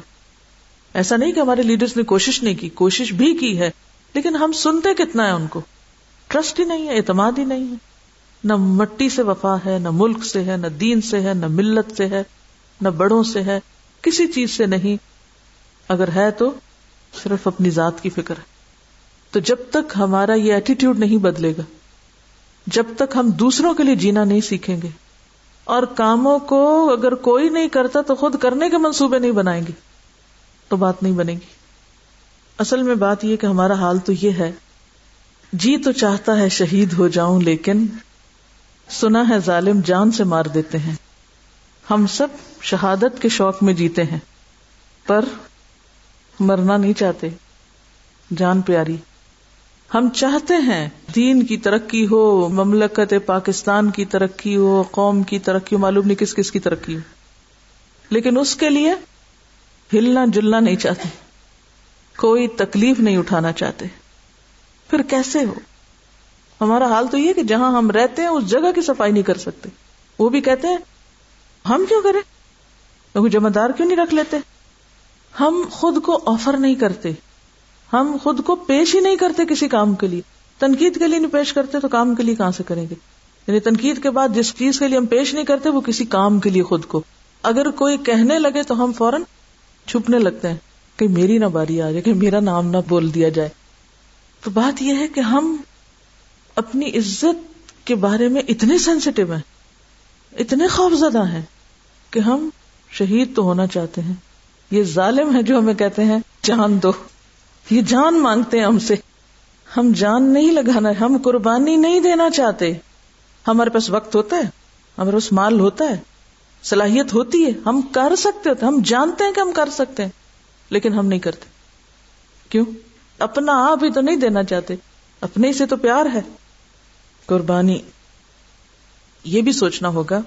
ایسا نہیں کہ ہمارے لیڈرز نے کوشش نہیں کی، کوشش بھی کی ہے، لیکن ہم سنتے کتنا ہے ان کو۔ ٹرسٹ ہی نہیں ہے، اعتماد ہی نہیں ہے۔ نہ مٹی سے وفا ہے، نہ ملک سے ہے، نہ دین سے ہے، نہ ملت سے ہے، نہ بڑوں سے ہے، کسی چیز سے نہیں۔ اگر ہے تو صرف اپنی ذات کی فکر ہے۔ تو جب تک ہمارا یہ ایٹیٹیوڈ نہیں بدلے گا، جب تک ہم دوسروں کے لیے جینا نہیں سیکھیں گے۔ اور کاموں کو اگر کوئی نہیں کرتا تو خود کرنے کے منصوبے نہیں بنائیں گے۔ تو بات نہیں بنے گی۔ اصل میں بات یہ کہ ہمارا حال تو یہ ہے جی تو چاہتا ہے شہید ہو جاؤں، لیکن سنا ہے ظالم جان سے مار دیتے ہیں۔ ہم سب شہادت کے شوق میں جیتے ہیں، پر مرنا نہیں چاہتے۔ جان پیاری، ہم چاہتے ہیں دین کی ترقی ہو، مملکت پاکستان کی ترقی ہو، قوم کی ترقی ہو، معلوم نہیں کس کس کی ترقی ہو۔ لیکن اس کے لیے ہلنا جلنا نہیں چاہتے۔ کوئی تکلیف نہیں اٹھانا چاہتے۔ پھر کیسے ہو؟ ہمارا حال تو یہ کہ جہاں ہم رہتے ہیں، اس جگہ کی صفائی نہیں کر سکتے۔ وہ بھی کہتے ہیں، ہم کیوں کریں؟ جمع دار کیوں نہیں رکھ لیتے؟ ہم خود کو آفر نہیں کرتے۔ ہم خود کو پیش ہی نہیں کرتے کسی کام کے لیے۔ تنقید کے لیے نہیں پیش کرتے تو کام کے لیے کہاں سے کریں گے؟ یعنی تنقید کے بعد جس چیز کے لیے ہم پیش نہیں کرتے، وہ کسی کام کے لیے خود کو۔ اگر کوئی کہنے لگے تو ہم فوراً چھپنے لگتے ہیں کہ میری نہ باری آ جائے، کہ میرا نام نہ بول دیا جائے۔ تو بات یہ ہے کہ ہم اپنی عزت کے بارے میں اتنے سینسیٹیو ہیں، اتنے خوف زدہ ہیں کہ ہم شہید تو ہونا چاہتے ہیں۔ یہ ظالم ہے جو ہمیں کہتے ہیں، جان دو۔ یہ جان مانگتے ہیں ہم سے۔ ہم جان نہیں لگانا، ہم قربانی نہیں دینا چاہتے۔ ہمارے پاس وقت ہوتا ہے، ہمارے پاس مال ہوتا ہے۔ صلاحیت ہوتی ہے، ہم کر سکتے ہوتے ہم جانتے ہیں کہ ہم کر سکتے ہیں، لیکن ہم نہیں کرتے۔ کیوں؟ اپنا آپ ہی تو نہیں دینا چاہتے، اپنے سے تو پیار ہے۔ قربانی۔ یہ بھی سوچنا ہوگا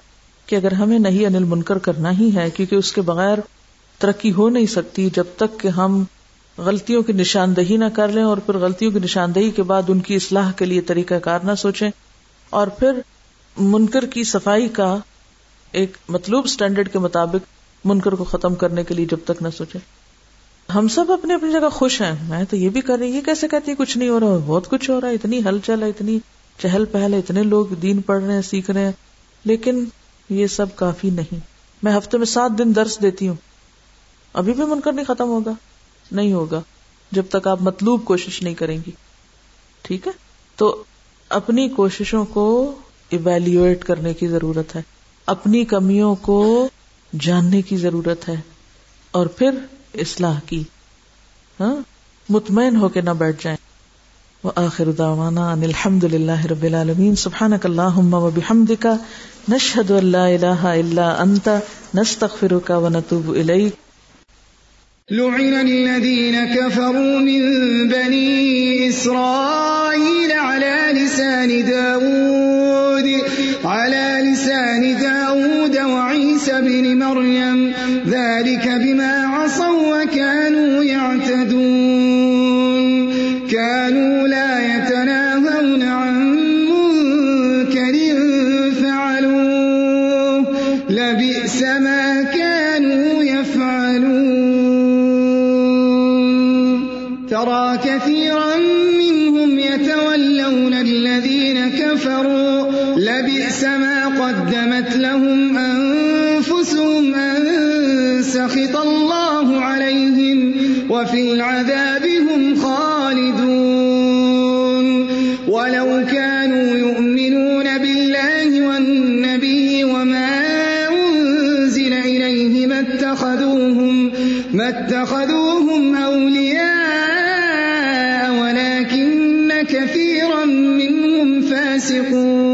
کہ اگر ہمیں نہیں انل منکر کرنا ہی ہے، کیونکہ اس کے بغیر ترقی ہو نہیں سکتی، جب تک کہ ہم غلطیوں کی نشاندہی نہ کر لیں اور پھر غلطیوں کی نشاندہی کے بعد ان کی اصلاح کے لیے طریقہ کار نہ سوچیں، اور پھر منکر کی صفائی کا ایک مطلوب اسٹینڈرڈ کے مطابق منکر کو ختم کرنے کے لیے جب تک نہ سوچے۔ ہم سب اپنی اپنی جگہ خوش ہیں۔ میں تو یہ بھی کر رہی یہ کیسے کہتی ہے کچھ نہیں ہو رہا، بہت کچھ ہو رہا ہے اتنی ہلچل ہے، اتنی چہل پہل ہے، اتنے لوگ دین پڑھ رہے ہیں، سیکھ رہے ہیں۔ لیکن یہ سب کافی نہیں۔ میں ہفتے میں سات دن درس دیتی ہوں۔ ابھی بھی منکر نہیں ختم ہوگا، نہیں ہوگا، جب تک آپ مطلوب کوشش نہیں کریں گی۔ ٹھیک ہے؟ تو اپنی کوششوں کو ایویلویٹ کرنے کی ضرورت ہے۔ اپنی کمیوں کو جاننے کی ضرورت ہے اور پھر اصلاح کی۔ ہاں؟ مطمئن ہو کے نہ بیٹھ جائیں۔ وآخر دعوانا ان الحمد للہ رب العالمین۔ سبحانک اللہم و بحمدک۔ نشہد ان لا الہ الا انت۔ نستغفرک و نتوب الیک۔ لعن الذين كفروا من بني إسرائيل على لسان داود۔ على لسان داود ابن مريم ذلك بما عصوا وكانوا وفي العذاب هم خالدون. ولو كانوا يؤمنون بالله والنبي وما أنزل إليه ما اتخذوهم, ما اتخذوهم أولياء ولكن كثيرا منهم فاسقون.